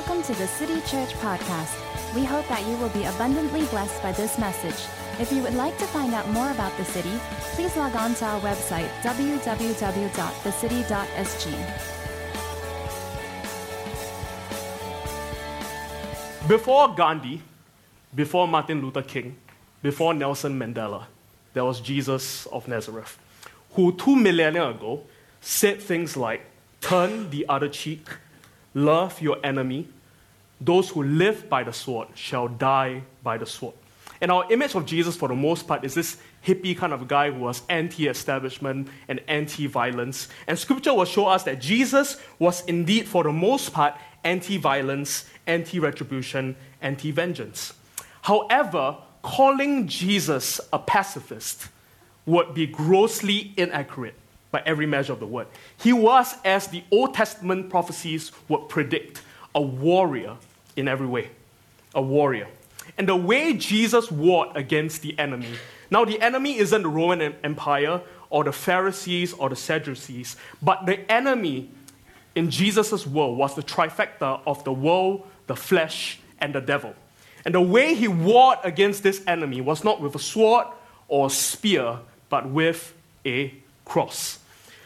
Welcome to the City Church Podcast. We hope that you will be abundantly blessed by this message. If you would like to find out more about the city, please log on to our website, www.thecity.sg. Before Gandhi, before Martin Luther King, before Nelson Mandela, there was Jesus of Nazareth, who two millennia ago said things like, Turn the other cheek, love your enemy. Those who live by the sword shall die by the sword. And our image of Jesus, for the most part, is this hippie kind of guy who was anti establishment and anti violence. And scripture will show us that Jesus was indeed, for the most part, anti violence, anti retribution, anti vengeance. However, calling Jesus a pacifist would be grossly inaccurate by every measure of the word. He was, as the Old Testament prophecies would predict, a warrior in every way. A warrior. And the way Jesus warred against the enemy. Now, the enemy isn't the Roman Empire or the Pharisees or the Sadducees, but the enemy in Jesus' world was the trifecta of the world, the flesh, and the devil. And the way he warred against this enemy was not with a sword or a spear, but with a cross.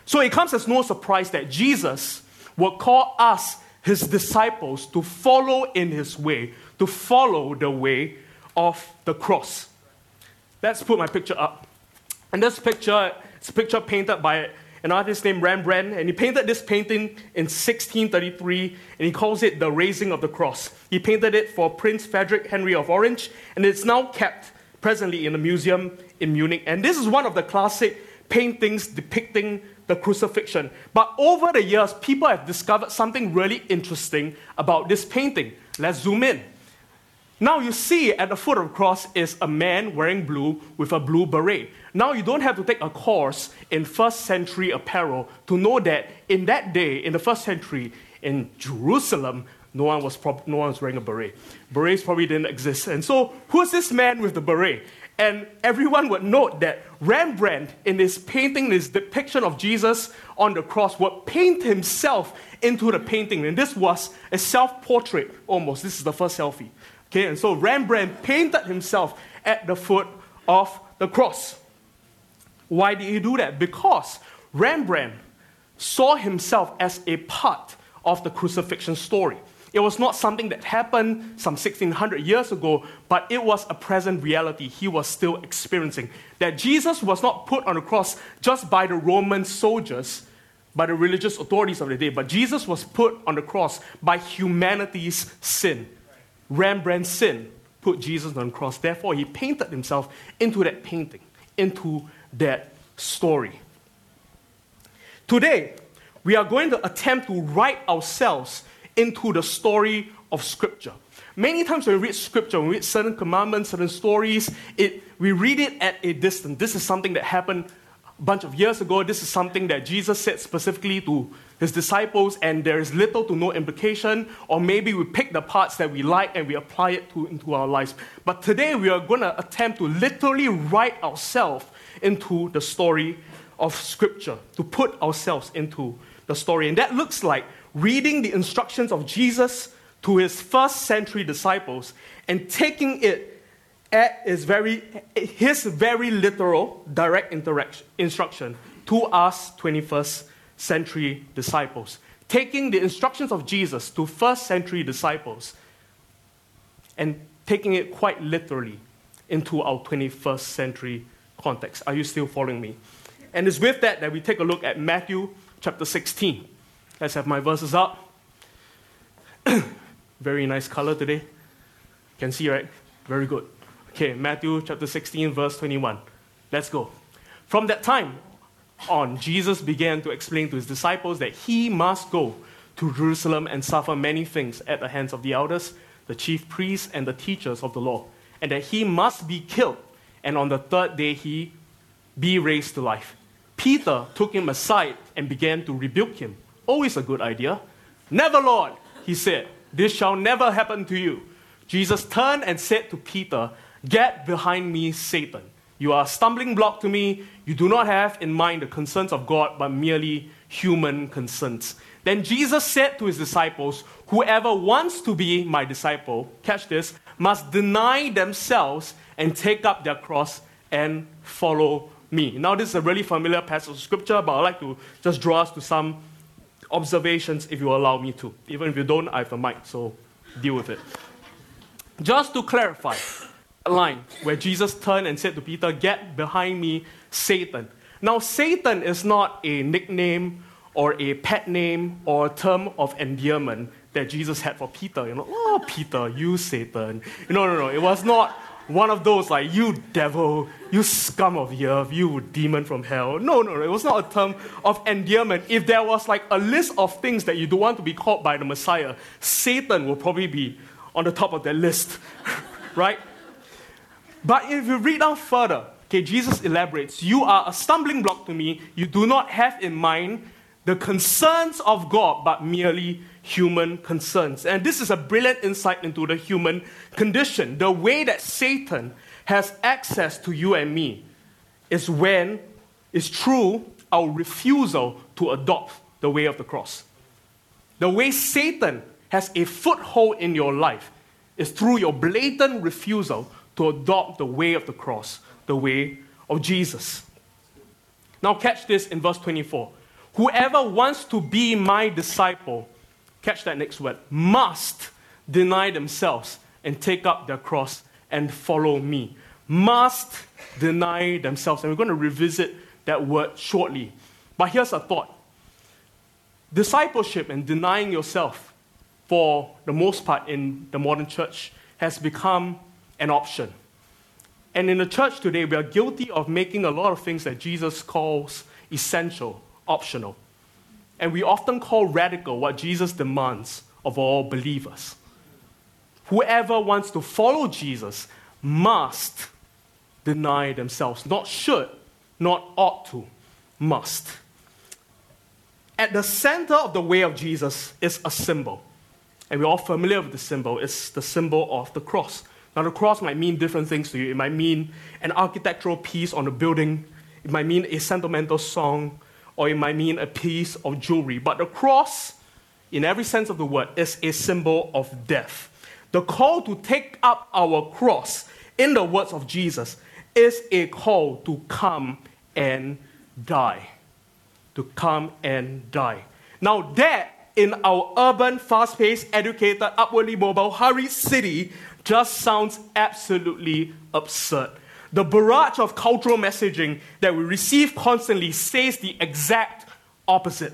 So it comes as no surprise that Jesus will call us, his disciples, to follow in his way, to follow the way of the cross. Let's put my picture up. And this picture, it's a picture painted by an artist named Rembrandt, and he painted this painting in 1633, and he calls it The Raising of the Cross. He painted it for Prince Frederick Henry of Orange, and it's now kept presently in a museum in Munich. And this is one of the classic paintings depicting the crucifixion. But over the years, people have discovered something really interesting about this painting. Let's zoom in. Now you see at the foot of the cross is a man wearing blue with a blue beret. Now you don't have to take a course in first century apparel to know that in that day, in the first century, in Jerusalem, no one was, prob- no one was wearing a beret. Berets probably didn't exist. And so, who's this man with the beret? And everyone would note that Rembrandt, in his painting, this depiction of Jesus on the cross, would paint himself into the painting. And this was a self portrait almost. This is the first selfie. Okay, and so Rembrandt painted himself at the foot of the cross. Why did he do that? Because Rembrandt saw himself as a part of the crucifixion story. It was not something that happened some 1600 years ago, but it was a present reality he was still experiencing. That Jesus was not put on the cross just by the Roman soldiers, by the religious authorities of the day, but Jesus was put on the cross by humanity's sin. Rembrandt's sin put Jesus on the cross. Therefore, he painted himself into that painting, into that story. Today, we are going to attempt to write ourselves into the story of Scripture. Many times when we read Scripture, when we read certain commandments, certain stories, it, we read it at a distance. This is something that happened a bunch of years ago. This is something that Jesus said specifically to his disciples, and there is little to no implication, or maybe we pick the parts that we like and we apply it to, into our lives. But today we are going to attempt to literally write ourselves into the story of Scripture, to put ourselves into the story. And that looks like reading the instructions of Jesus to his first century disciples and taking it at his very, his very literal direct instruction to us 21st century disciples. Taking the instructions of Jesus to first century disciples and taking it quite literally into our 21st century context. Are you still following me? And it's with that that we take a look at Matthew chapter 16. Let's have my verses up. Very nice color today. Can see, right? Very good. Okay, Matthew chapter 16, verse 21. Let's go. From that time on, Jesus began to explain to his disciples that he must go to Jerusalem and suffer many things at the hands of the elders, the chief priests, and the teachers of the law, and that he must be killed, and on the third day he be raised to life. Peter took him aside and began to rebuke him. Always a good idea. Never, Lord, he said, this shall never happen to you. Jesus turned and said to Peter, Get behind me, Satan. You are a stumbling block to me. You do not have in mind the concerns of God, but merely human concerns. Then Jesus said to his disciples, Whoever wants to be my disciple, catch this, must deny themselves and take up their cross and follow me. Now, this is a really familiar passage of scripture, but I'd like to just draw us to some observations if you allow me to. Even if you don't, I have a mic, so deal with it. Just to clarify, a line where Jesus turned and said to Peter, Get behind me, Satan. Now, Satan is not a nickname or a pet name or a term of endearment that Jesus had for Peter. You know, oh, Peter, you Satan. No, no, no. It was not one of those like, you devil, you scum of the earth, you demon from hell. No, no. It was not a term of endearment. If there was like a list of things that you don't want to be called by the Messiah, Satan will probably be on the top of that list, right? But if you read down further, okay, Jesus elaborates, you are a stumbling block to me. You do not have in mind the concerns of God, but merely human concerns. And this is a brilliant insight into the human condition. The way that Satan has access to you and me is when it's true our refusal to adopt the way of the cross. The way Satan has a foothold in your life is through your blatant refusal to adopt the way of the cross, the way of Jesus. Now, catch this in verse 24. Whoever wants to be my disciple, catch that next word, must deny themselves and take up their cross and follow me. Must deny themselves. And we're going to revisit that word shortly. But here's a thought discipleship and denying yourself, for the most part in the modern church, has become an option. And in the church today, we are guilty of making a lot of things that Jesus calls essential optional. And we often call radical what Jesus demands of all believers. Whoever wants to follow Jesus must deny themselves. Not should, not ought to, must. At the center of the way of Jesus is a symbol. And we're all familiar with the symbol. It's the symbol of the cross. Now, the cross might mean different things to you. It might mean an architectural piece on a building, it might mean a sentimental song, or it might mean a piece of jewelry. But the cross, in every sense of the word, is a symbol of death. The call to take up our cross, in the words of Jesus, is a call to come and die. To come and die. Now, that in our urban, fast paced, educated, upwardly mobile, hurried city just sounds absolutely absurd. The barrage of cultural messaging that we receive constantly says the exact opposite.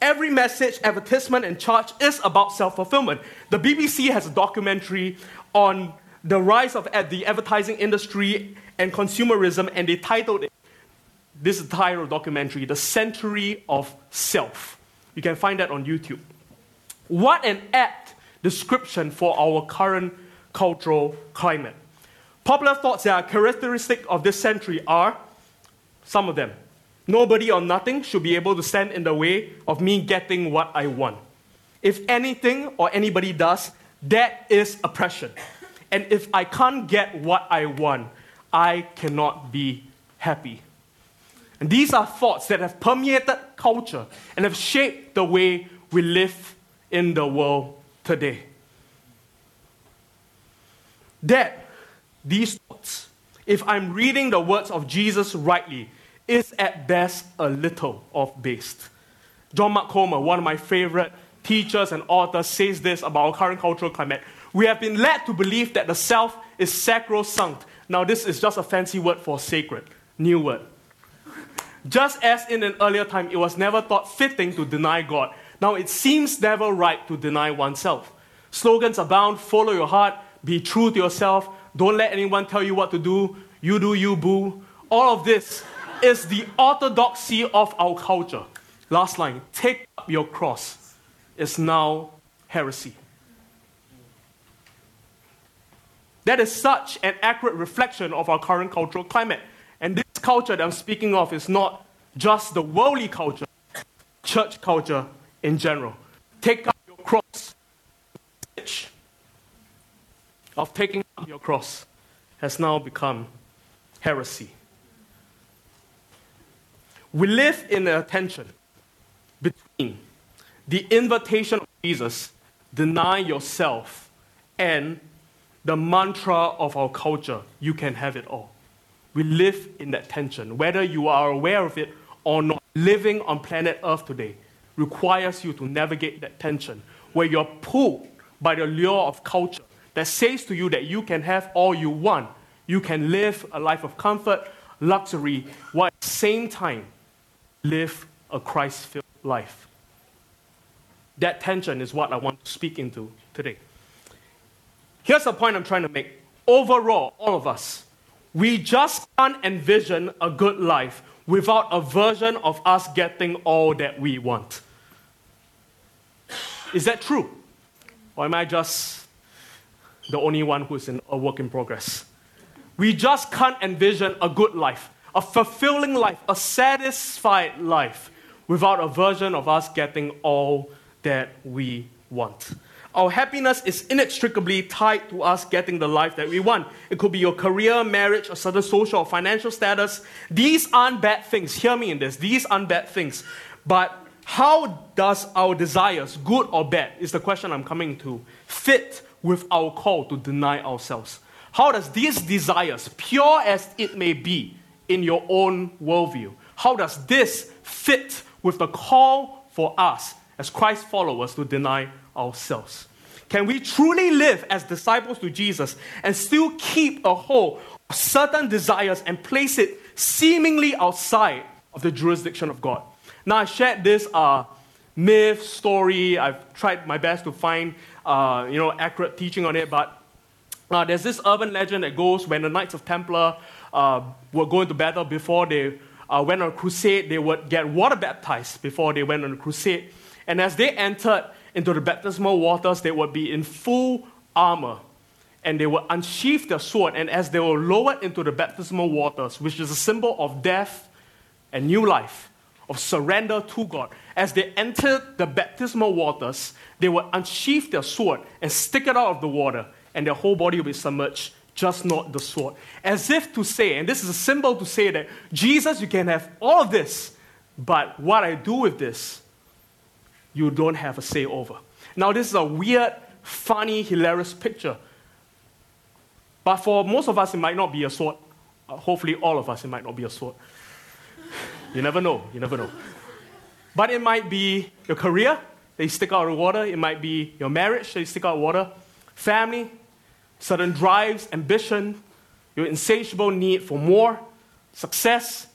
Every message, advertisement, and charge is about self fulfillment. The BBC has a documentary on the rise of the advertising industry and consumerism, and they titled it, this title documentary, The Century of Self. You can find that on YouTube. What an apt description for our current cultural climate. Popular thoughts that are characteristic of this century are some of them. Nobody or nothing should be able to stand in the way of me getting what I want. If anything or anybody does, that is oppression. And if I can't get what I want, I cannot be happy. And these are thoughts that have permeated culture and have shaped the way we live in the world today. That these thoughts, if I'm reading the words of Jesus rightly, is at best a little off based. John Mark Comer, one of my favorite teachers and authors, says this about our current cultural climate. We have been led to believe that the self is sacrosanct. Now, this is just a fancy word for sacred, new word. Just as in an earlier time, it was never thought fitting to deny God. Now, it seems never right to deny oneself. Slogans abound follow your heart, be true to yourself, don't let anyone tell you what to do. You do you, boo. All of this is the orthodoxy of our culture. Last line take up your cross is now heresy. That is such an accurate reflection of our current cultural climate. And this culture that I'm speaking of is not just the worldly culture, church culture in general. Take up your cross of taking your cross has now become heresy. We live in a tension between the invitation of Jesus, deny yourself, and the mantra of our culture, you can have it all. We live in that tension. Whether you are aware of it or not, living on planet Earth today requires you to navigate that tension where you're pulled by the lure of culture that says to you that you can have all you want. You can live a life of comfort, luxury, while at the same time live a Christ filled life. That tension is what I want to speak into today. Here's the point I'm trying to make. Overall, all of us, we just can't envision a good life without a version of us getting all that we want. Is that true? Or am I just the only one who's in a work in progress? We just can't envision a good life, a fulfilling life, a satisfied life without a version of us getting all that we want. Our happiness is inextricably tied to us getting the life that we want. It could be your career, marriage, a certain social or financial status. These aren't bad things. Hear me in this. These aren't bad things. But how does our desires, good or bad, is the question I'm coming to, fit with our call to deny ourselves? How does these desires, pure as it may be in your own worldview, how does this fit with the call for us as Christ followers to deny ourselves? Can we truly live as disciples to Jesus and still keep a hold of certain desires and place it seemingly outside of the jurisdiction of God? Now, I shared this uh, myth, story. I've tried my best to find uh, you know, accurate teaching on it, but uh, there's this urban legend that goes when the Knights of Templar uh, were going to battle before they uh, went on a crusade, they would get water baptized before they went on a crusade. And as they entered into the baptismal waters, they would be in full armor. And they would unsheath their sword. And as they were lowered into the baptismal waters, which is a symbol of death and new life, of surrender to God, as they entered the baptismal waters, they would unsheath their sword and stick it out of the water, and their whole body would be submerged, just not the sword. As if to say, and this is a symbol to say that Jesus, you can have all of this, but what I do with this you don't have a say over. Now, this is a weird, funny, hilarious picture. But for most of us, it might not be a sword. Uh, hopefully, all of us, it might not be a sword. You never know. You never know. But it might be your career that you stick out of water. It might be your marriage that you stick out of water. Family, certain drives, ambition, your insatiable need for more, success.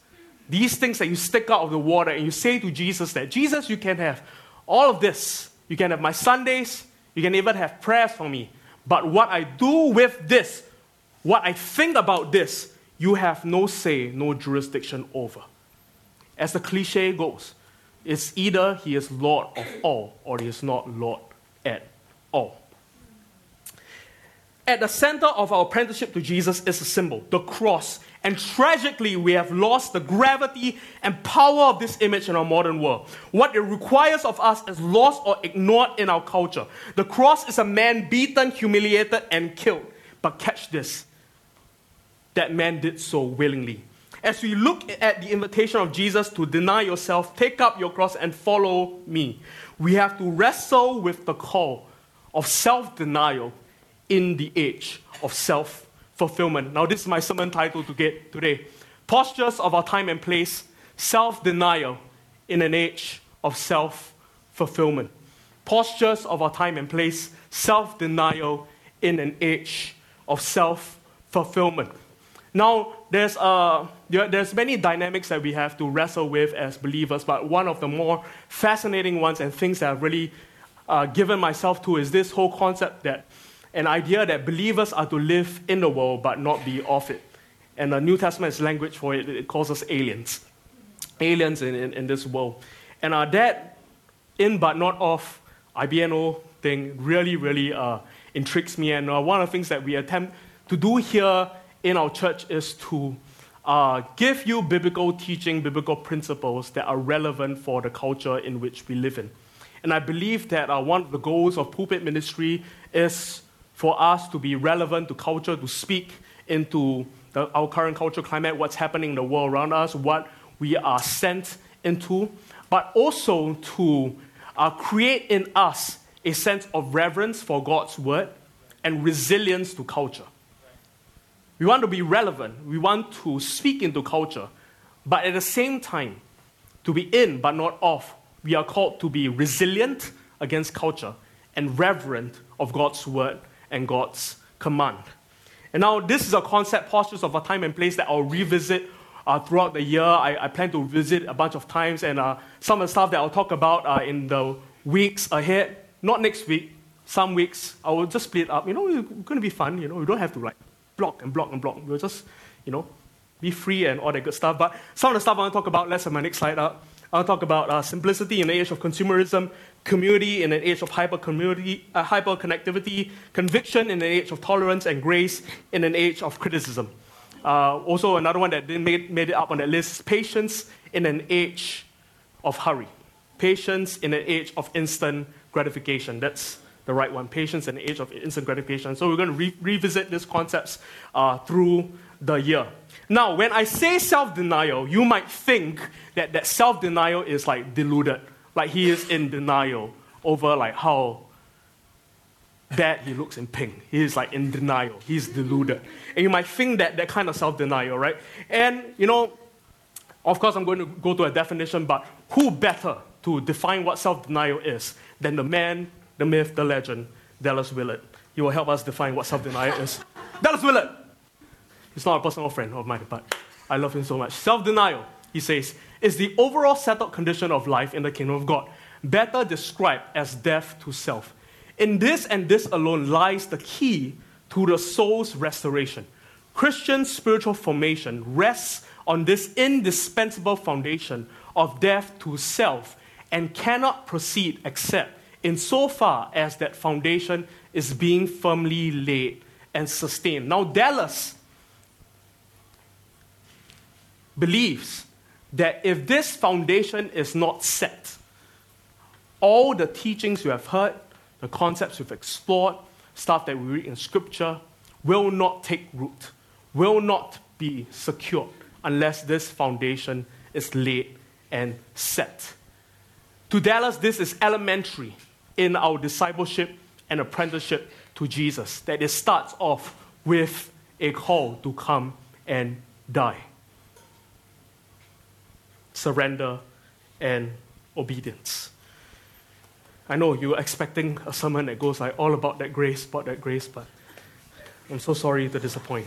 These things that you stick out of the water and you say to Jesus that, Jesus, you can have all of this. You can have my Sundays, you can even have prayers for me. But what I do with this, what I think about this, you have no say, no jurisdiction over. As the cliche goes, it's either he is Lord of all or he is not Lord at all. At the center of our apprenticeship to Jesus is a symbol, the cross. And tragically, we have lost the gravity and power of this image in our modern world. What it requires of us is lost or ignored in our culture. The cross is a man beaten, humiliated, and killed. But catch this that man did so willingly. As we look at the invitation of Jesus to deny yourself, take up your cross, and follow me, we have to wrestle with the call of self denial in the age of self fulfillment. Now, this is my sermon title to get today Postures of Our Time and Place Self Denial in an Age of Self Fulfillment. Postures of Our Time and Place Self Denial in an Age of Self Fulfillment. Now, there's, uh, there, there's many dynamics that we have to wrestle with as believers, but one of the more fascinating ones and things that I've really uh, given myself to is this whole concept that an idea that believers are to live in the world but not be of it. And the New Testament is language for it, it calls us aliens. Aliens in, in, in this world. And uh, that in but not of IBNO thing really, really uh, intrigues me. And uh, one of the things that we attempt to do here in our church is to uh, give you biblical teaching, biblical principles that are relevant for the culture in which we live in. And I believe that uh, one of the goals of pulpit ministry is for us to be relevant to culture, to speak into the, our current cultural climate, what's happening in the world around us, what we are sent into. but also to uh, create in us a sense of reverence for God's word and resilience to culture. We want to be relevant, we want to speak into culture, but at the same time, to be in but not off, we are called to be resilient against culture and reverent of God's word and God's command. And now, this is a concept, postures of a time and place that I'll revisit uh, throughout the year. I, I, plan to visit a bunch of times, and uh, some of the stuff that I'll talk about uh, in the weeks ahead, not next week, some weeks, I will just split up. You know, it's going to be fun. You know, we don't have to like block and block and block. We'll just, you know, be free and all that good stuff. But some of the stuff I want to talk about, let's have my next slide up. I'll talk about uh, simplicity in the age of consumerism, community in an age of hyper community, uh, hyper connectivity, conviction in an age of tolerance, and grace in an age of criticism. Uh, also, another one that make, made it up on that list is patience in an age of hurry. Patience in an age of instant gratification. That's the right one. Patience and an age of instant gratification. So, we're going to re- revisit these concepts uh, through the year. Now, when I say self denial, you might think that that self denial is like deluded, like he is in denial over like how bad he looks in pink. He is like in denial. He's deluded. And you might think that that kind of self denial, right? And, you know, of course, I'm going to go to a definition, but who better to define what self denial is than the man, the myth, the legend, Dallas Willard? He will help us define what self denial is. Dallas Willard! He's not a personal friend of mine, but I love him so much. Self denial, he says, is the overall settled condition of life in the kingdom of God, better described as death to self. In this and this alone lies the key to the soul's restoration. Christian spiritual formation rests on this indispensable foundation of death to self and cannot proceed except insofar as that foundation is being firmly laid and sustained. Now, Dallas believes that if this foundation is not set, all the teachings you have heard, the concepts you've explored, stuff that we read in Scripture, will not take root, will not be secured unless this foundation is laid and set. To Dallas, this is elementary in our discipleship and apprenticeship to Jesus, that it starts off with a call to come and die surrender, and obedience. I know you're expecting a sermon that goes like all about that grace, about that grace, but I'm so sorry to disappoint.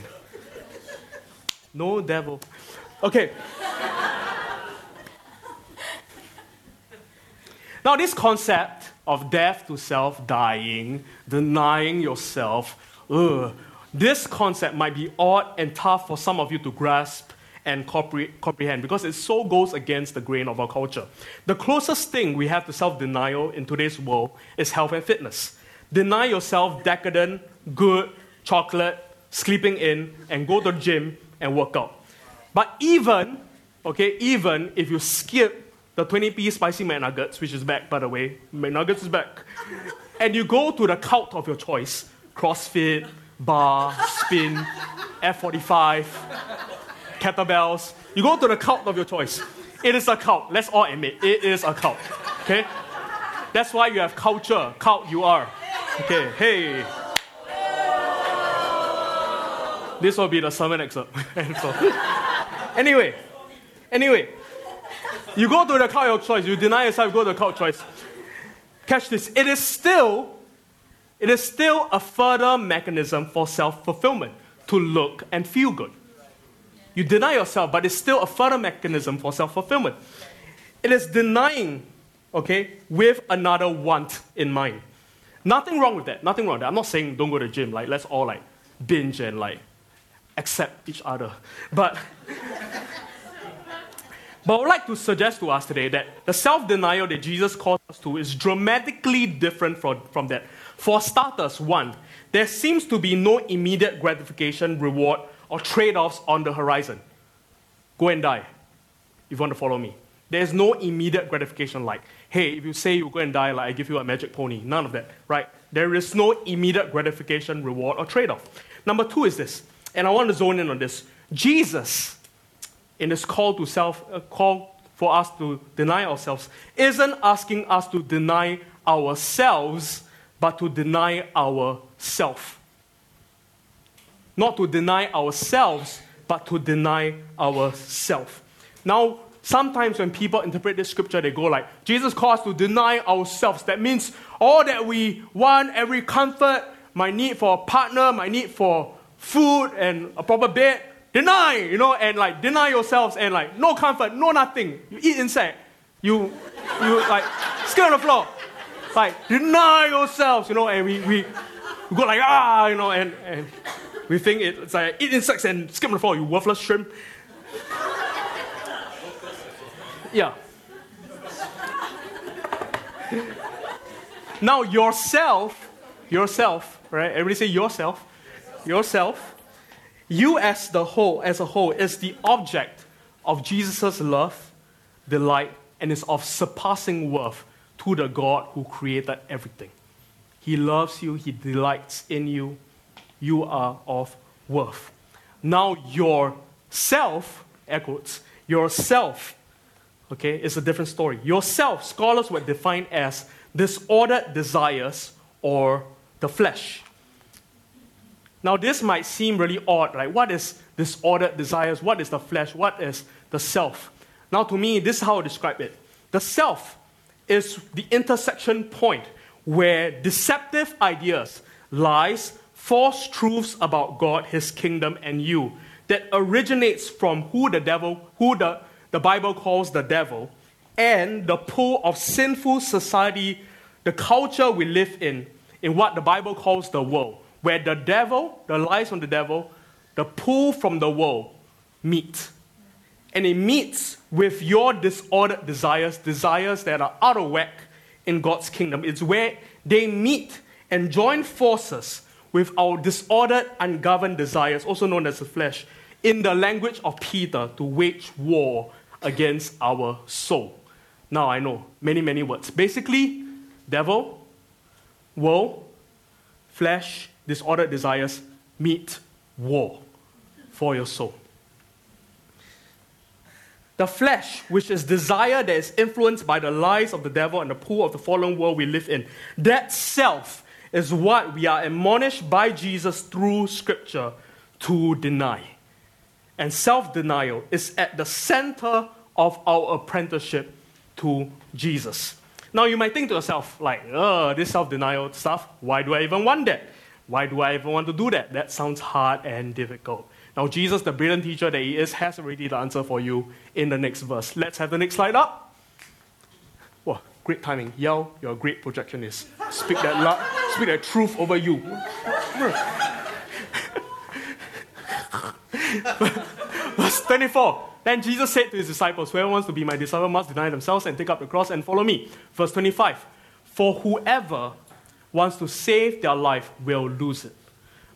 No devil. Okay. now, this concept of death to self, dying, denying yourself, ugh, this concept might be odd and tough for some of you to grasp and comprehend because it so goes against the grain of our culture. The closest thing we have to self denial in today's world is health and fitness. Deny yourself decadent, good, chocolate, sleeping in, and go to the gym and work out. But even, okay, even if you skip the 20p spicy McNuggets, which is back, by the way, McNuggets is back, and you go to the cult of your choice CrossFit, bar, spin, F45, kettlebells. You go to the cult of your choice. It is a cult. Let's all admit it is a cult. Okay? That's why you have culture. Cult you are. Okay, hey. This will be the sermon excerpt. anyway, anyway, you go to the cult of choice, you deny yourself, go to the cult choice. Catch this. It is still, it is still a further mechanism for self-fulfillment to look and feel good. You deny yourself, but it's still a further mechanism for self fulfillment. It is denying, okay, with another want in mind. Nothing wrong with that. Nothing wrong with that. I'm not saying don't go to the gym. Like, let's all like binge and like accept each other. But but I would like to suggest to us today that the self denial that Jesus calls us to is dramatically different from, from that. For starters, one, there seems to be no immediate gratification reward or trade offs on the horizon. Go and die if you want to follow me. There's no immediate gratification like, hey, if you say you go and die, like I give you a magic pony. None of that, right? There is no immediate gratification, reward, or trade off. Number two is this, and I want to zone in on this. Jesus, in this call to self, uh, call for us to deny ourselves isn't asking us to deny ourselves, but to deny ourself. Not to deny ourselves, but to deny ourself. Now, sometimes when people interpret this scripture, they go like, Jesus calls to deny ourselves. That means all that we want, every comfort, my need for a partner, my need for food and a proper bed, deny, you know, and like deny yourselves and like no comfort, no nothing. You eat insect. You, you like skip on the floor. Like deny yourselves, you know, and we, we, we go like, ah, you know, and, and we think it's like eat insects and skip on the floor, you worthless shrimp. Yeah. Now yourself, yourself, right? Everybody say yourself. Yourself. You as the whole, as a whole, is the object of Jesus' love, delight, and is of surpassing worth to the God who created everything. He loves you, He delights in you. You are of worth. Now, yourself, echoes, yourself, okay, is a different story. Yourself, scholars would define as disordered desires or the flesh. Now, this might seem really odd. Like, what is disordered desires? What is the flesh? What is the self? Now, to me, this is how I describe it. The self is the intersection point where deceptive ideas, lies, false truths about God, His kingdom, and you that originates from who the devil, who the, the Bible calls the devil, and the pull of sinful society, the culture we live in, in what the Bible calls the world where the devil, the lies from the devil, the pull from the world meet. And it meets with your disordered desires, desires that are out of whack in God's kingdom. It's where they meet and join forces with our disordered, ungoverned desires, also known as the flesh, in the language of Peter to wage war against our soul. Now I know many, many words. Basically, devil, world, flesh, disordered desires meet war for your soul. The flesh, which is desire that is influenced by the lies of the devil and the pull of the fallen world we live in, that self is what we are admonished by Jesus through Scripture to deny. And self denial is at the center of our apprenticeship to Jesus. Now, you might think to yourself, like, oh, this self denial stuff, why do I even want that? Why do I even want to do that? That sounds hard and difficult. Now, Jesus, the brilliant teacher that he is, has already the answer for you in the next verse. Let's have the next slide up. Wow, great timing. Yell, you're a great projectionist. Speak that, lo- speak that truth over you. Verse 24. Then Jesus said to his disciples, Whoever wants to be my disciple must deny themselves and take up the cross and follow me. Verse 25. For whoever wants to save their life will lose it.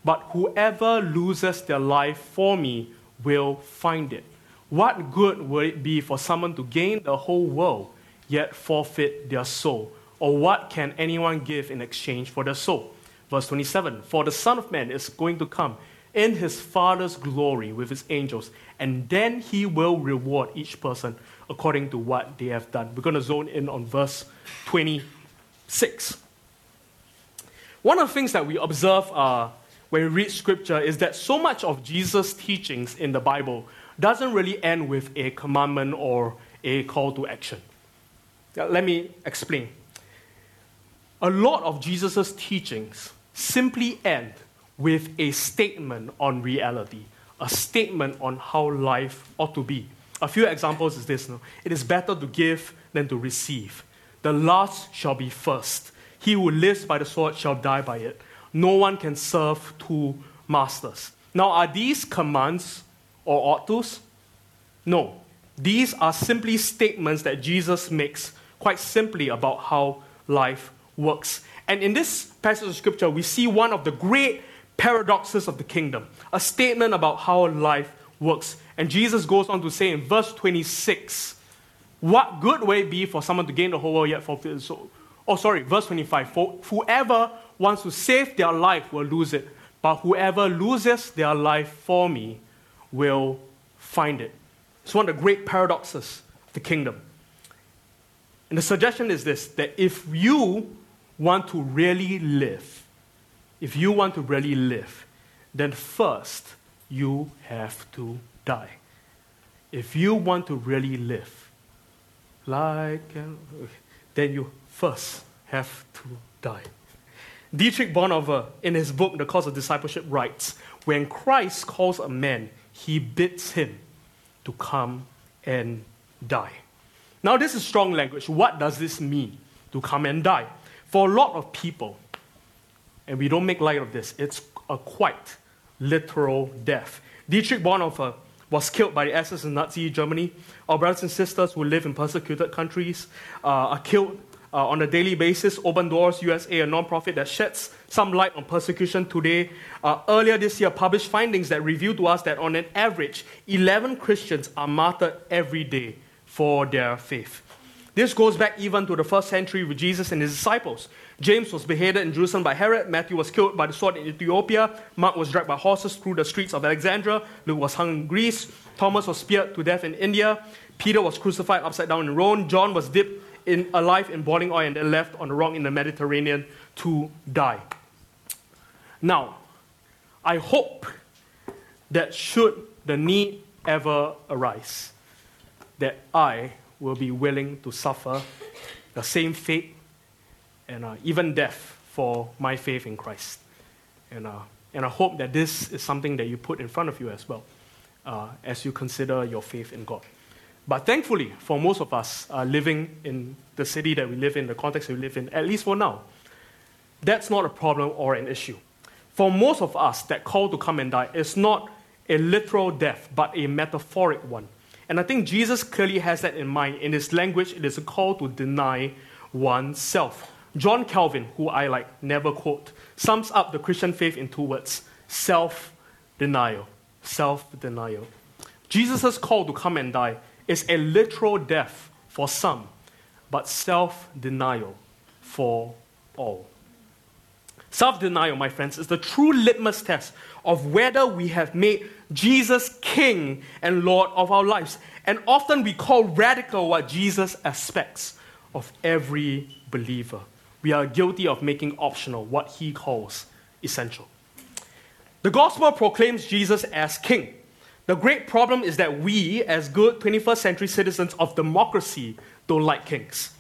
But whoever loses their life for me will find it. What good would it be for someone to gain the whole world yet forfeit their soul? Or what can anyone give in exchange for their soul? Verse 27 For the Son of Man is going to come in his Father's glory with his angels, and then he will reward each person according to what they have done. We're going to zone in on verse 26. One of the things that we observe uh, when we read scripture is that so much of Jesus' teachings in the Bible doesn't really end with a commandment or a call to action. Let me explain. A lot of Jesus' teachings simply end with a statement on reality, a statement on how life ought to be. A few examples is this. No? It is better to give than to receive. The last shall be first. He who lives by the sword shall die by it. No one can serve two masters. Now, are these commands or ought? No. These are simply statements that Jesus makes quite simply about how life works. And in this passage of scripture, we see one of the great paradoxes of the kingdom a statement about how life works. And Jesus goes on to say in verse 26 What good would it be for someone to gain the whole world yet forfeit his soul? Oh, sorry, verse 25. For whoever wants to save their life will lose it, but whoever loses their life for me will find it. It's one of the great paradoxes of the kingdom. And the suggestion is this that if you want to really live, if you want to really live, then first you have to die. If you want to really live, like, uh, then you first have to die. Dietrich Bonhoeffer, in his book, The Cost of Discipleship, writes When Christ calls a man, he bids him to come and die. Now, this is strong language. What does this mean to come and die? For a lot of people, and we don't make light of this, it's a quite literal death. Dietrich Bonhoeffer was killed by the SS in Nazi Germany. Our brothers and sisters who live in persecuted countries uh, are killed uh, on a daily basis. Open Doors USA, a nonprofit that sheds some light on persecution today, uh, earlier this year published findings that reveal to us that on an average, 11 Christians are martyred every day for their faith. This goes back even to the first century with Jesus and his disciples. James was beheaded in Jerusalem by Herod. Matthew was killed by the sword in Ethiopia. Mark was dragged by horses through the streets of Alexandria. Luke was hung in Greece. Thomas was speared to death in India. Peter was crucified upside down in Rome. John was dipped in, alive in boiling oil and left on the rock in the Mediterranean to die. Now, I hope that should the need ever arise, that I will be willing to suffer the same fate and uh, even death for my faith in Christ. And, uh, and I hope that this is something that you put in front of you as well uh, as you consider your faith in God. But thankfully, for most of us uh, living in the city that we live in, the context we live in, at least for now, that's not a problem or an issue. For most of us, that call to come and die is not a literal death, but a metaphoric one. And I think Jesus clearly has that in mind. In his language, it is a call to deny oneself. John Calvin, who I like never quote, sums up the Christian faith in two words self denial. Self denial. Jesus' call to come and die is a literal death for some, but self denial for all. Self denial, my friends, is the true litmus test of whether we have made Jesus King and Lord of our lives. And often we call radical what Jesus expects of every believer. We are guilty of making optional what he calls essential. The gospel proclaims Jesus as King. The great problem is that we, as good 21st century citizens of democracy, don't like kings.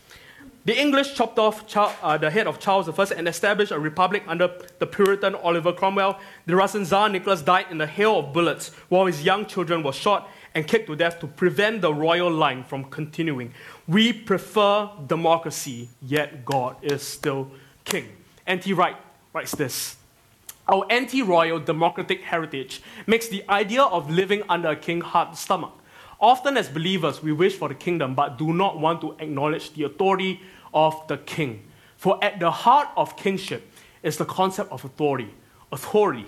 The English chopped off Charles, uh, the head of Charles I and established a republic under the Puritan Oliver Cromwell. The Russian Tsar Nicholas died in a hail of bullets while his young children were shot and kicked to death to prevent the royal line from continuing. We prefer democracy, yet God is still king. N.T. Wright writes this Our anti royal democratic heritage makes the idea of living under a king hard to stomach. Often, as believers, we wish for the kingdom but do not want to acknowledge the authority of the king. For at the heart of kingship is the concept of authority. Authority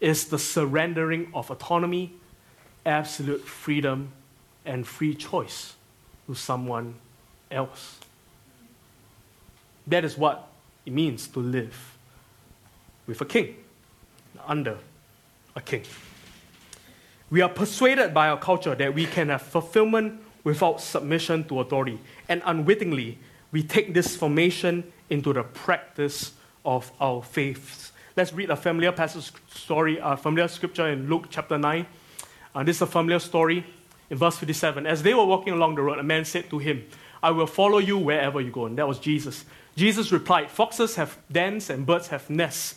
is the surrendering of autonomy, absolute freedom, and free choice to someone else. That is what it means to live with a king, under a king. We are persuaded by our culture that we can have fulfillment without submission to authority, and unwittingly, we take this formation into the practice of our faiths. Let's read a familiar passage story, a familiar scripture in Luke chapter 9. Uh, this is a familiar story in verse 57. As they were walking along the road, a man said to him, I will follow you wherever you go. And that was Jesus. Jesus replied, Foxes have dens and birds have nests,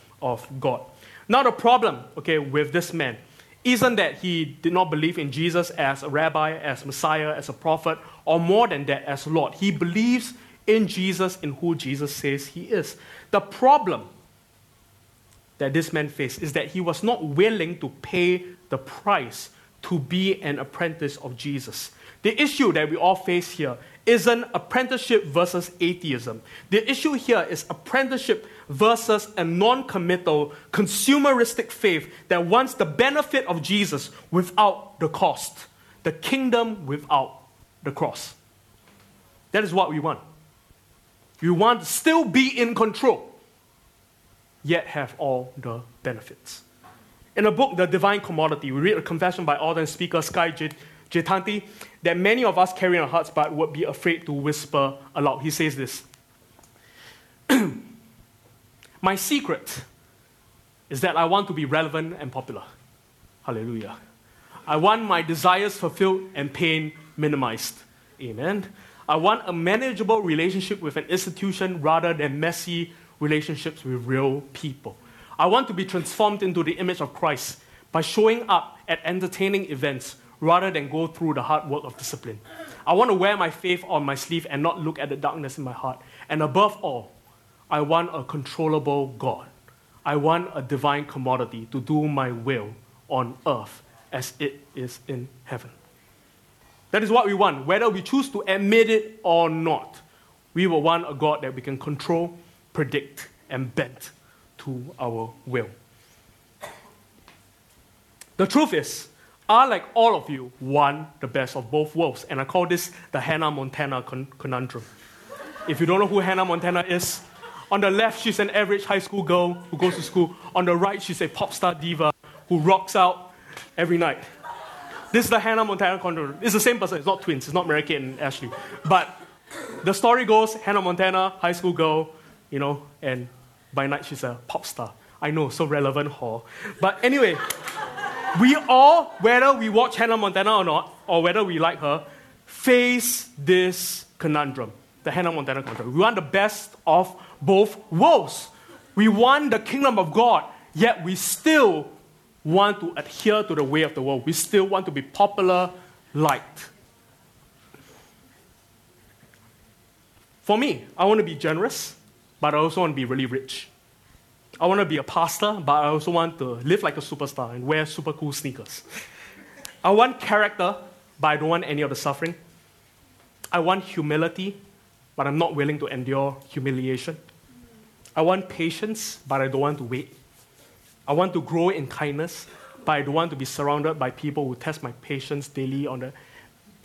of God. Now, the problem, okay, with this man isn't that he did not believe in Jesus as a rabbi, as Messiah, as a prophet, or more than that, as Lord. He believes in Jesus, in who Jesus says he is. The problem that this man faced is that he was not willing to pay the price to be an apprentice of Jesus. The issue that we all face here isn't apprenticeship versus atheism. The issue here is apprenticeship versus a non committal, consumeristic faith that wants the benefit of Jesus without the cost, the kingdom without the cross. That is what we want. We want to still be in control, yet have all the benefits. In a book, The Divine Commodity, we read a confession by author and speaker Skye Jethani that many of us carry in our hearts but would be afraid to whisper aloud. He says this My secret is that I want to be relevant and popular. Hallelujah. I want my desires fulfilled and pain minimized. Amen. I want a manageable relationship with an institution rather than messy relationships with real people. I want to be transformed into the image of Christ by showing up at entertaining events rather than go through the hard work of discipline. I want to wear my faith on my sleeve and not look at the darkness in my heart. And above all, I want a controllable God. I want a divine commodity to do my will on earth as it is in heaven. That is what we want, whether we choose to admit it or not. We will want a God that we can control, predict, and bend to our will. The truth is, I, like all of you, want the best of both worlds. And I call this the Hannah Montana con- conundrum. If you don't know who Hannah Montana is, on the left, she's an average high school girl who goes to school. On the right, she's a pop star diva who rocks out every night. This is the Hannah Montana conundrum. It's the same person. It's not twins. It's not Mary Kate and Ashley. But the story goes Hannah Montana, high school girl, you know, and by night she's a pop star. I know, so relevant, hall. But anyway, we all, whether we watch Hannah Montana or not, or whether we like her, face this conundrum, the Hannah Montana conundrum. We want the best of both worlds. We want the kingdom of God, yet we still want to adhere to the way of the world. We still want to be popular, liked. For me, I want to be generous, but I also want to be really rich. I want to be a pastor, but I also want to live like a superstar and wear super cool sneakers. I want character, but I don't want any of the suffering. I want humility, but I'm not willing to endure humiliation. I want patience, but I don't want to wait. I want to grow in kindness, but I don't want to be surrounded by people who test my patience daily on a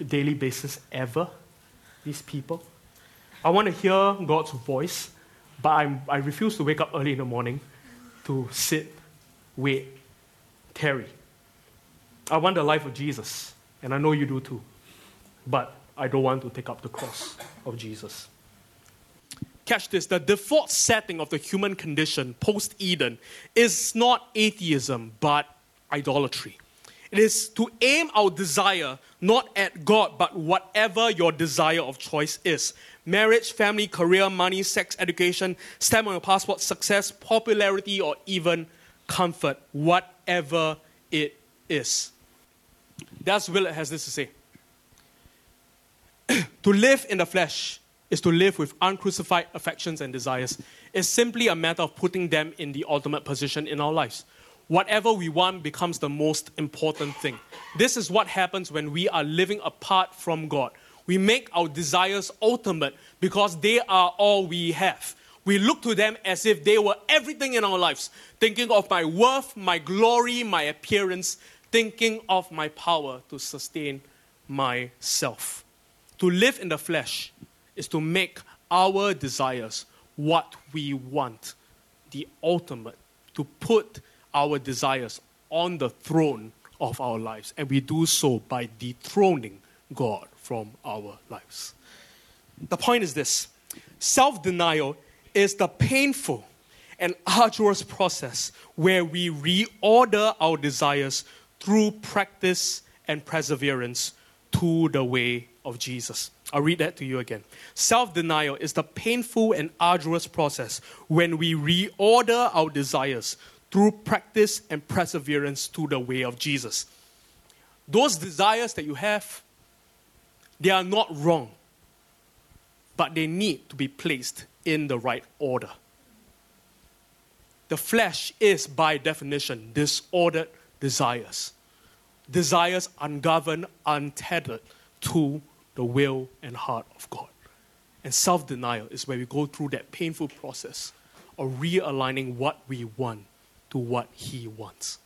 daily basis ever. These people. I want to hear God's voice, but I'm, I refuse to wake up early in the morning to sit, wait, tarry. I want the life of Jesus, and I know you do too. But I don't want to take up the cross of Jesus. Catch this the default setting of the human condition post Eden is not atheism, but idolatry. It is to aim our desire not at God, but whatever your desire of choice is marriage, family, career, money, sex, education, stamp on your passport, success, popularity, or even comfort, whatever it is. Dallas Willard has this to say. to live in the flesh is to live with uncrucified affections and desires. It's simply a matter of putting them in the ultimate position in our lives. Whatever we want becomes the most important thing. This is what happens when we are living apart from God. We make our desires ultimate because they are all we have. We look to them as if they were everything in our lives, thinking of my worth, my glory, my appearance, thinking of my power to sustain myself. To live in the flesh is to make our desires what we want, the ultimate, to put our desires on the throne of our lives. And we do so by dethroning God from our lives. The point is this self denial is the painful and arduous process where we reorder our desires through practice and perseverance to the way of Jesus. I'll read that to you again. Self denial is the painful and arduous process when we reorder our desires through practice and perseverance to the way of Jesus. Those desires that you have, they are not wrong, but they need to be placed in the right order. The flesh is, by definition, disordered desires. desires ungoverned, untethered to the will and heart of God. And self denial is where we go through that painful process of realigning what we want to what He wants.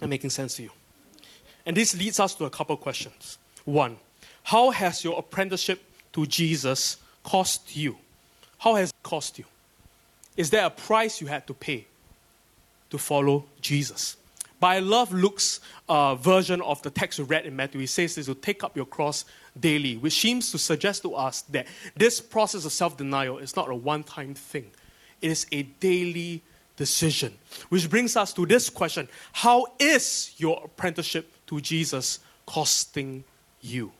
Am making sense to you? And this leads us to a couple questions. One, how has your apprenticeship to Jesus cost you? How has it cost you? Is there a price you had to pay to follow Jesus? But I love Luke's uh, version of the text we read in Matthew. He says this to take up your cross daily, which seems to suggest to us that this process of self denial is not a one time thing, it is a daily decision. Which brings us to this question How is your apprenticeship to Jesus costing you?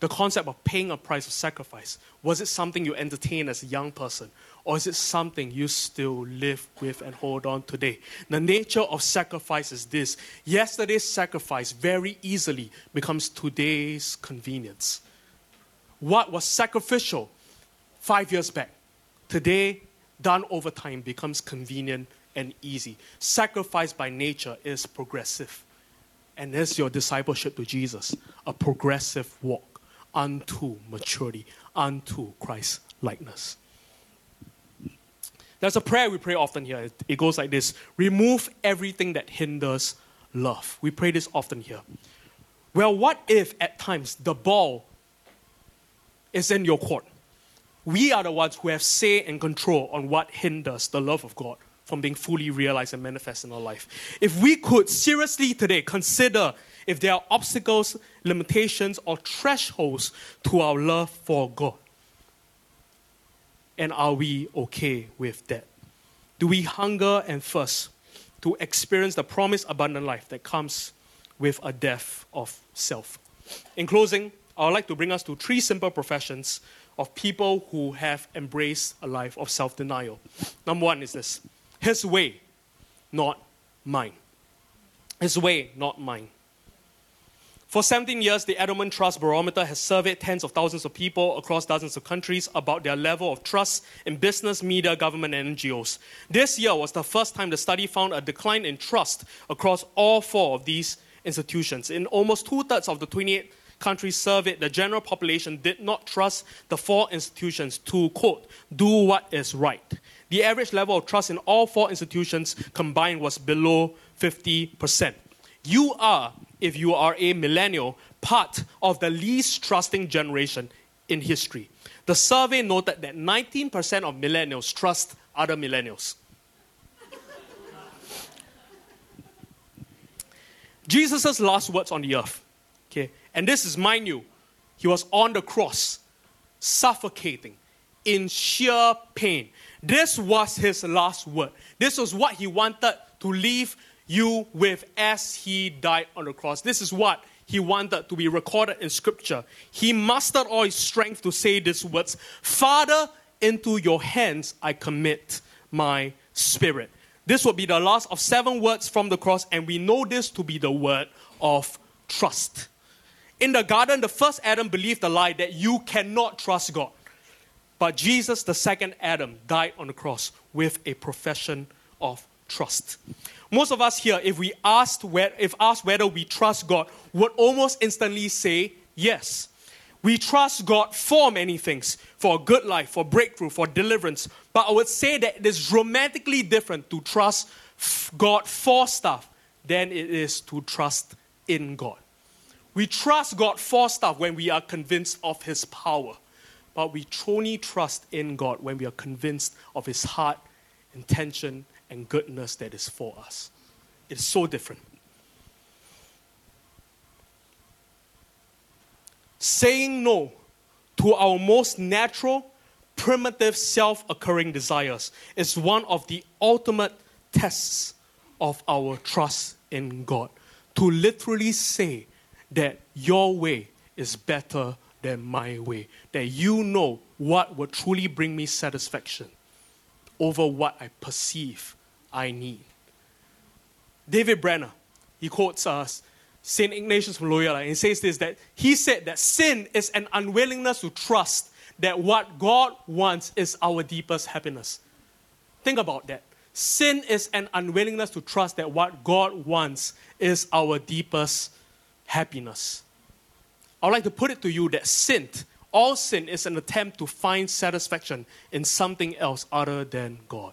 The concept of paying a price of sacrifice, was it something you entertained as a young person? Or is it something you still live with and hold on today? The nature of sacrifice is this yesterday's sacrifice very easily becomes today's convenience. What was sacrificial five years back, today, done over time, becomes convenient and easy. Sacrifice by nature is progressive. And is your discipleship to Jesus a progressive walk unto maturity, unto Christ likeness? There's a prayer we pray often here. It goes like this Remove everything that hinders love. We pray this often here. Well, what if at times the ball is in your court? We are the ones who have say and control on what hinders the love of God from being fully realized and manifest in our life. If we could seriously today consider if there are obstacles, limitations, or thresholds to our love for God, and are we okay with that? Do we hunger and thirst to experience the promised abundant life that comes with a death of self? In closing, I would like to bring us to three simple professions of people who have embraced a life of self denial. Number one is this His way, not mine. His way, not mine. For 17 years, the Edelman Trust Barometer has surveyed tens of thousands of people across dozens of countries about their level of trust in business, media, government, and NGOs. This year was the first time the study found a decline in trust across all four of these institutions. In almost two thirds of the 28 countries surveyed, the general population did not trust the four institutions to, quote, do what is right. The average level of trust in all four institutions combined was below 50%. You are if you are a millennial, part of the least trusting generation in history. The survey noted that 19% of millennials trust other millennials. Jesus' last words on the earth, okay, and this is, mind you, he was on the cross, suffocating in sheer pain. This was his last word. This was what he wanted to leave you with as he died on the cross. This is what he wanted to be recorded in scripture. He mustered all his strength to say these words Father, into your hands I commit my spirit. This will be the last of seven words from the cross, and we know this to be the word of trust. In the garden, the first Adam believed the lie that you cannot trust God. But Jesus, the second Adam, died on the cross with a profession of trust. Most of us here, if we asked where, if asked whether we trust God, would almost instantly say yes. We trust God for many things, for a good life, for breakthrough, for deliverance. But I would say that it is dramatically different to trust God for stuff than it is to trust in God. We trust God for stuff when we are convinced of His power, but we truly trust in God when we are convinced of His heart, intention, and goodness that is for us. It's so different. Saying no to our most natural, primitive, self occurring desires is one of the ultimate tests of our trust in God. To literally say that your way is better than my way, that you know what will truly bring me satisfaction over what I perceive I need. David Benner, he quotes us, St. Ignatius from Loyola, and he says this that he said that sin is an unwillingness to trust that what God wants is our deepest happiness. Think about that. Sin is an unwillingness to trust that what God wants is our deepest happiness. I'd like to put it to you that sin, all sin, is an attempt to find satisfaction in something else other than God.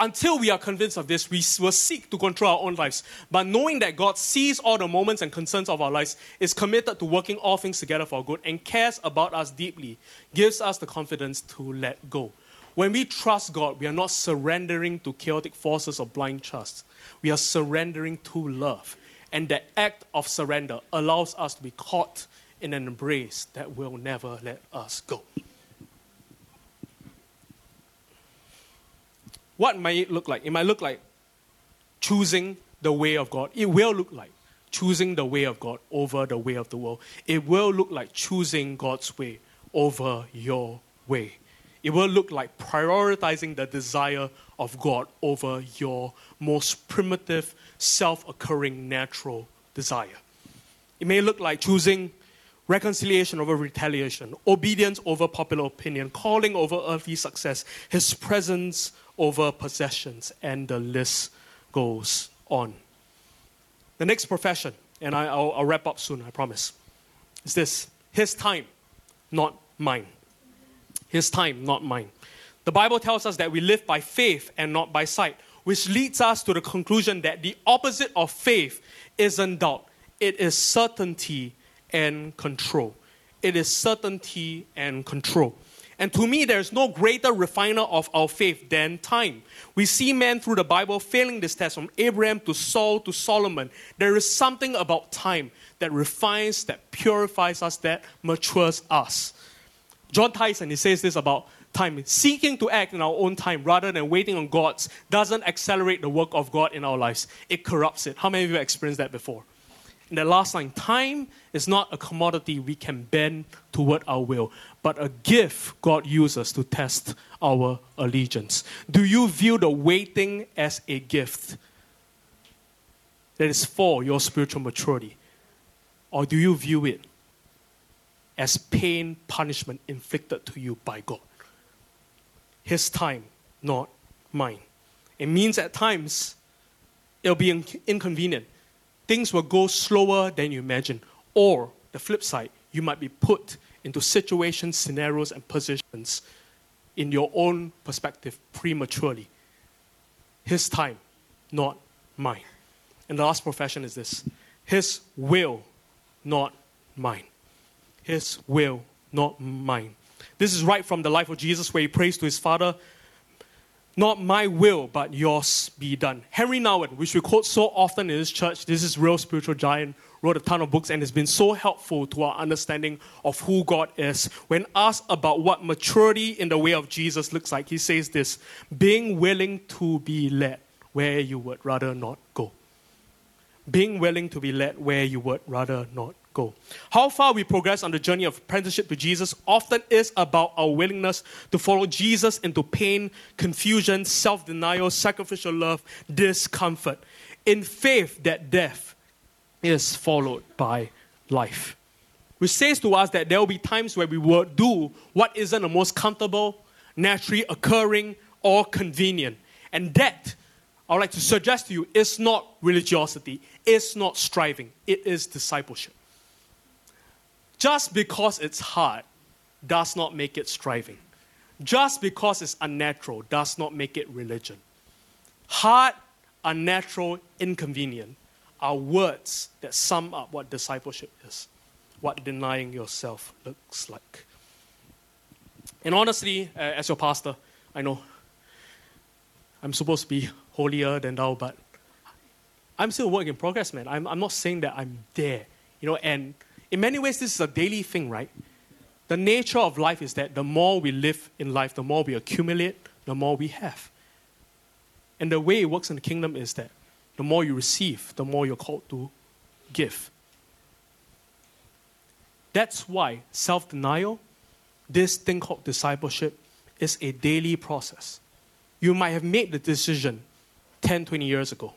Until we are convinced of this, we will seek to control our own lives. But knowing that God sees all the moments and concerns of our lives, is committed to working all things together for good, and cares about us deeply, gives us the confidence to let go. When we trust God, we are not surrendering to chaotic forces of blind trust. We are surrendering to love. And that act of surrender allows us to be caught in an embrace that will never let us go. What might it look like? It might look like choosing the way of God. It will look like choosing the way of God over the way of the world. It will look like choosing God's way over your way. It will look like prioritizing the desire of God over your most primitive, self occurring natural desire. It may look like choosing reconciliation over retaliation, obedience over popular opinion, calling over earthly success, His presence over possessions, and the list goes on. The next profession, and I, will wrap up soon, I promise, is this His time, not mine. His time, not mine. The Bible tells us that we live by faith and not by sight, which leads us to the conclusion that the opposite of faith isn't doubt, it is certainty and control. It is certainty and control. And to me, there's no greater refiner of our faith than time. We see men through the Bible failing this test from Abraham to Saul to Solomon. There is something about time that refines, that purifies us, that matures us. Jon Tyson, he says this about time. Seeking to act in our own time rather than waiting on God's doesn't accelerate the work of God in our lives. It corrupts it. How many of you have experienced that before? And the last line time is not a commodity we can bend toward our will, but a gift God uses to test our allegiance. Do you view the waiting as a gift that is for your spiritual maturity? Or do you view it as pain, punishment inflicted to you by God? His time, not mine. It means at times it'll be inconvenient things will go slower than you imagine. Or the flip side, you might be put into situations, scenarios, and positions in your own perspective prematurely. His time, not mine. And the last profession is this His will, not mine. His will, not mine. This is right from the life of Jesus where he prays to his Father not my will, but yours be done. Henri Nouwen, which we quote so often in this church, this is real spiritual giant, wrote a ton of books and has been so helpful to our understanding of who God is. When asked about what maturity in the way of Jesus looks like, he says this being willing to be led where you would rather not go. Being willing to be led where you would rather not go. How far we progress on the journey of apprenticeship to Jesus often is about our willingness to follow Jesus into pain, confusion, self denial, sacrificial love, discomfort, in faith that death is followed by life. Which says to us that there will be times where we will do what isn't the most comfortable, naturally occurring, or convenient. And that, I would like to suggest to you, is not religiosity, it's not striving, it is discipleship. Just because it's hard does not make it striving. Just because it's unnatural does not make it religion. Hard, unnatural, inconvenient are words that sum up what discipleship is, what denying yourself looks like. And honestly, uh, as your pastor, I know I'm supposed to be holier than thou, but I'm still a work in progress, man. I'm, I'm not saying that I'm there, you know, and in many ways, this is a daily thing, right? The nature of life is that the more we live in life, the more we accumulate, the more we have. And the way it works in the kingdom is that the more you receive, the more you're called to give. That's why self denial, this thing called discipleship, is a daily process. You might have made the decision 10, 20 years ago,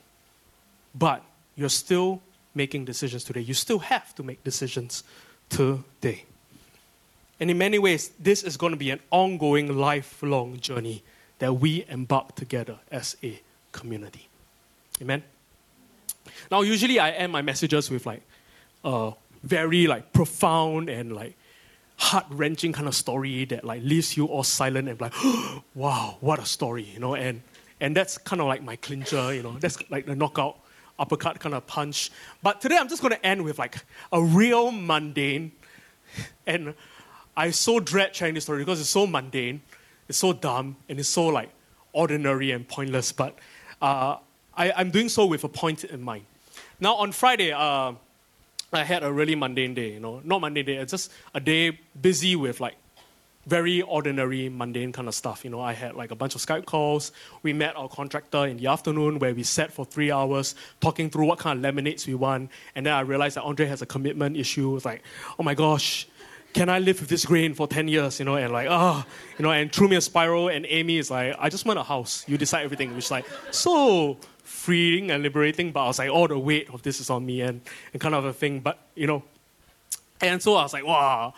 but you're still making decisions today. You still have to make decisions today. And in many ways, this is going to be an ongoing, lifelong journey that we embark together as a community. Amen. Now, usually I end my messages with like a very like profound and like heart wrenching kind of story that like leaves you all silent and like, wow, what a story, you know. And and that's kind of like my clincher, you know. That's like the knockout uppercut kind of punch. But today I'm just going to end with like a real mundane, and I so dread sharing this story because it's so mundane, it's so dumb, and it's so like ordinary and pointless. But uh, I, I'm doing so with a point in mind. Now on Friday, uh, I had a really mundane day. You know, not mundane day. It's just a day busy with like very ordinary, mundane kind of stuff. You know, I had like a bunch of Skype calls. We met our contractor in the afternoon where we sat for three hours talking through what kind of laminates we want. And then I realized that Andre has a commitment issue. It's like, oh my gosh, can I live with this grain for 10 years? You know, and like, ah, oh, you know, and threw me a spiral. And Amy is like, I just want a house. You decide everything. Which is like, so freeing and liberating. But I was like, all oh, the weight of this is on me and, and kind of a thing. But, you know, and so I was like, wow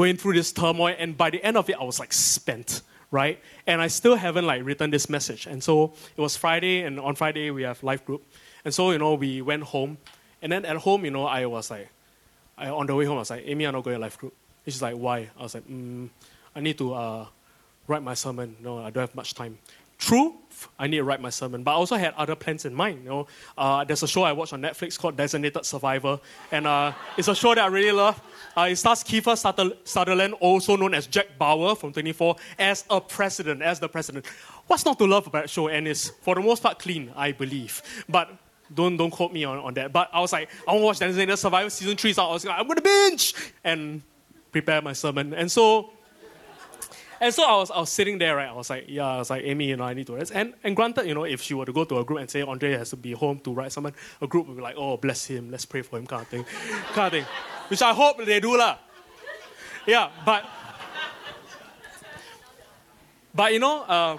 going through this turmoil, and by the end of it, I was like spent, right? And I still haven't like written this message. And so it was Friday, and on Friday we have life group, and so you know we went home, and then at home, you know, I was like, I, on the way home, I was like, Amy, I'm not going to life group. She's like, why? I was like, mm, I need to uh, write my sermon. No, I don't have much time. True, I need to write my sermon. But I also had other plans in mind. You know, uh, there's a show I watched on Netflix called Designated Survivor, and uh, it's a show that I really love. Uh, it stars Kiefer Sutherland, also known as Jack Bauer from 24, as a president, as the president. What's not to love about that show? And it's for the most part clean, I believe. But don't don't quote me on, on that. But I was like, I want to watch Designated Survivor season three, so I was like, I'm gonna binge and prepare my sermon. And so and so I was, I was sitting there, right? I was like, yeah, I was like, Amy, you know, I need to rest. And, and granted, you know, if she were to go to a group and say Andre has to be home to write someone, a group would be like, oh, bless him, let's pray for him, kind of thing. kind of thing. Which I hope they do, lah. Yeah, but, but you know, uh,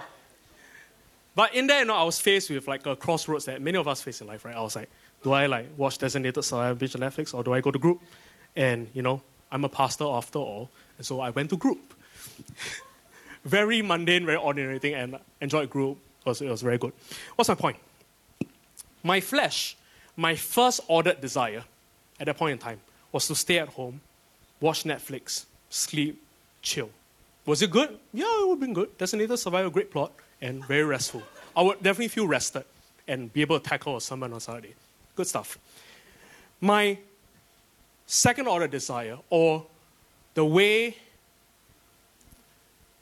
but in there, you know, I was faced with like a crossroads that many of us face in life, right? I was like, do I like watch Designated on Netflix or do I go to group? And, you know, I'm a pastor after all, and so I went to group very mundane, very ordinary thing, and enjoyed group. Was, it was very good. What's my point? My flesh, my first ordered desire at that point in time was to stay at home, watch Netflix, sleep, chill. Was it good? Yeah, it would have been good. Designated Survivor, great plot, and very restful. I would definitely feel rested and be able to tackle a sermon on Saturday. Good stuff. My second order desire, or the way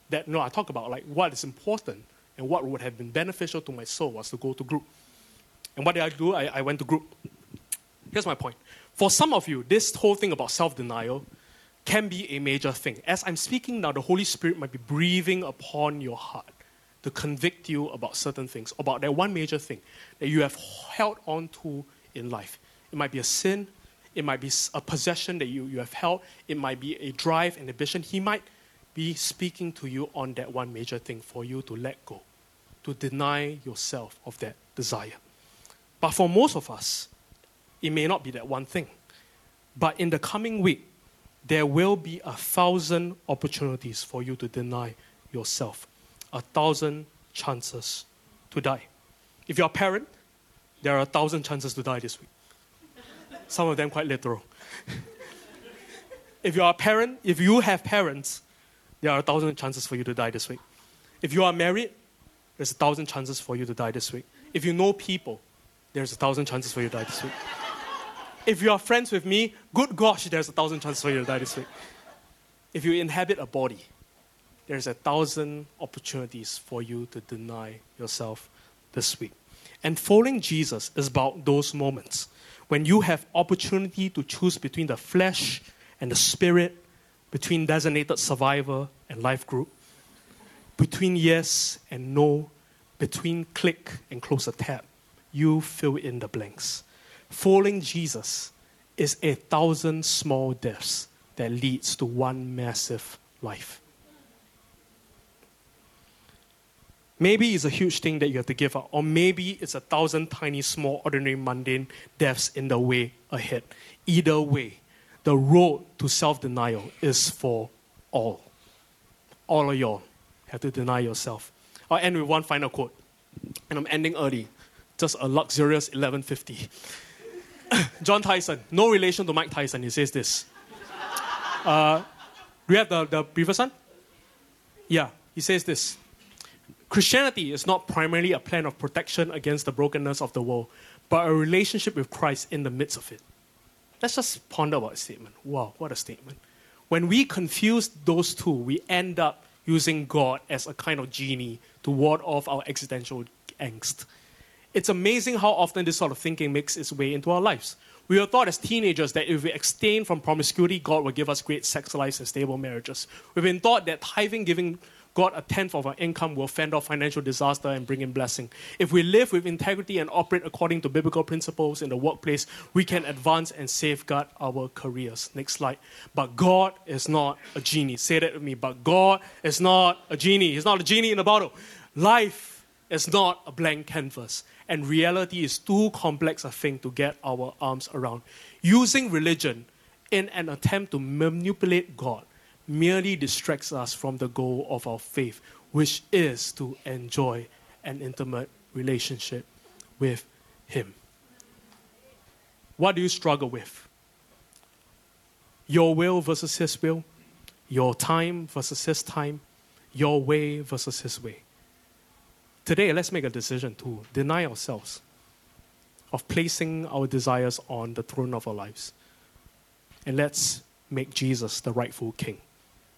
that no, I talk about like what is important and what would have been beneficial to my soul was to go to group. And what did I do? I, I went to group. Here's my point. For some of you, this whole thing about self-denial can be a major thing. As I'm speaking now, the Holy Spirit might be breathing upon your heart to convict you about certain things, about that one major thing that you have held on to in life. It might be a sin, it might be a possession that you, you have held, it might be a drive and ambition. He might be speaking to you on that one major thing for you to let go, to deny yourself of that desire. But for most of us, it may not be that one thing. But in the coming week, there will be a thousand opportunities for you to deny yourself, a thousand chances to die. If you're a parent, there are a thousand chances to die this week. Some of them quite literal. if you're a parent, if you have parents, there are a thousand chances for you to die this week. If you are married, there's a thousand chances for you to die this week. If you know people, there's a thousand chances for you to die this week. If you are friends with me, good gosh, there's a thousand chances for you to die this week. If you inhabit a body, there's a thousand opportunities for you to deny yourself this week. And following Jesus is about those moments when you have opportunity to choose between the flesh and the spirit between designated survivor and life group, between yes and no, between click and close a tab. You fill in the blanks. Following Jesus is a thousand small deaths that leads to one massive life. Maybe it's a huge thing that you have to give up, or maybe it's a thousand tiny, small, ordinary, mundane deaths in the way ahead. Either way, the road to self denial is for all. All of y'all have to deny yourself. I'll end with one final quote. And I'm ending early. Just a luxurious 1150. Jon Tyson, no relation to Mike Tyson, he says this. Uh, do we have the, the previous one? Yeah, he says this. Christianity is not primarily a plan of protection against the brokenness of the world, but a relationship with Christ in the midst of it. Let's just ponder about a statement. Wow, what a statement. When we confuse those two, we end up using God as a kind of genie to ward off our existential angst. It's amazing how often this sort of thinking makes its way into our lives. We were taught as teenagers that if we abstain from promiscuity, God will give us great sex lives and stable marriages. We've been taught that tithing, giving God a tenth of our income will fend off financial disaster and bring in blessing. If we live with integrity and operate according to biblical principles in the workplace, we can advance and safeguard our careers. Next slide. But God is not a genie. Say that with me. But God is not a genie. He's not a genie in a bottle. Life is not a blank canvas and reality is too complex a thing to get our arms around. Using religion in an attempt to manipulate God merely distracts us from the goal of our faith, which is to enjoy an intimate relationship with Him. What do you struggle with? Your will versus His will, your time versus His time, your way versus His way. Today, let's make a decision to deny ourselves of placing our desires on the throne of our lives. And let's make Jesus the rightful king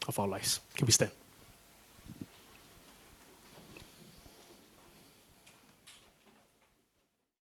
of our lives. Can we stand?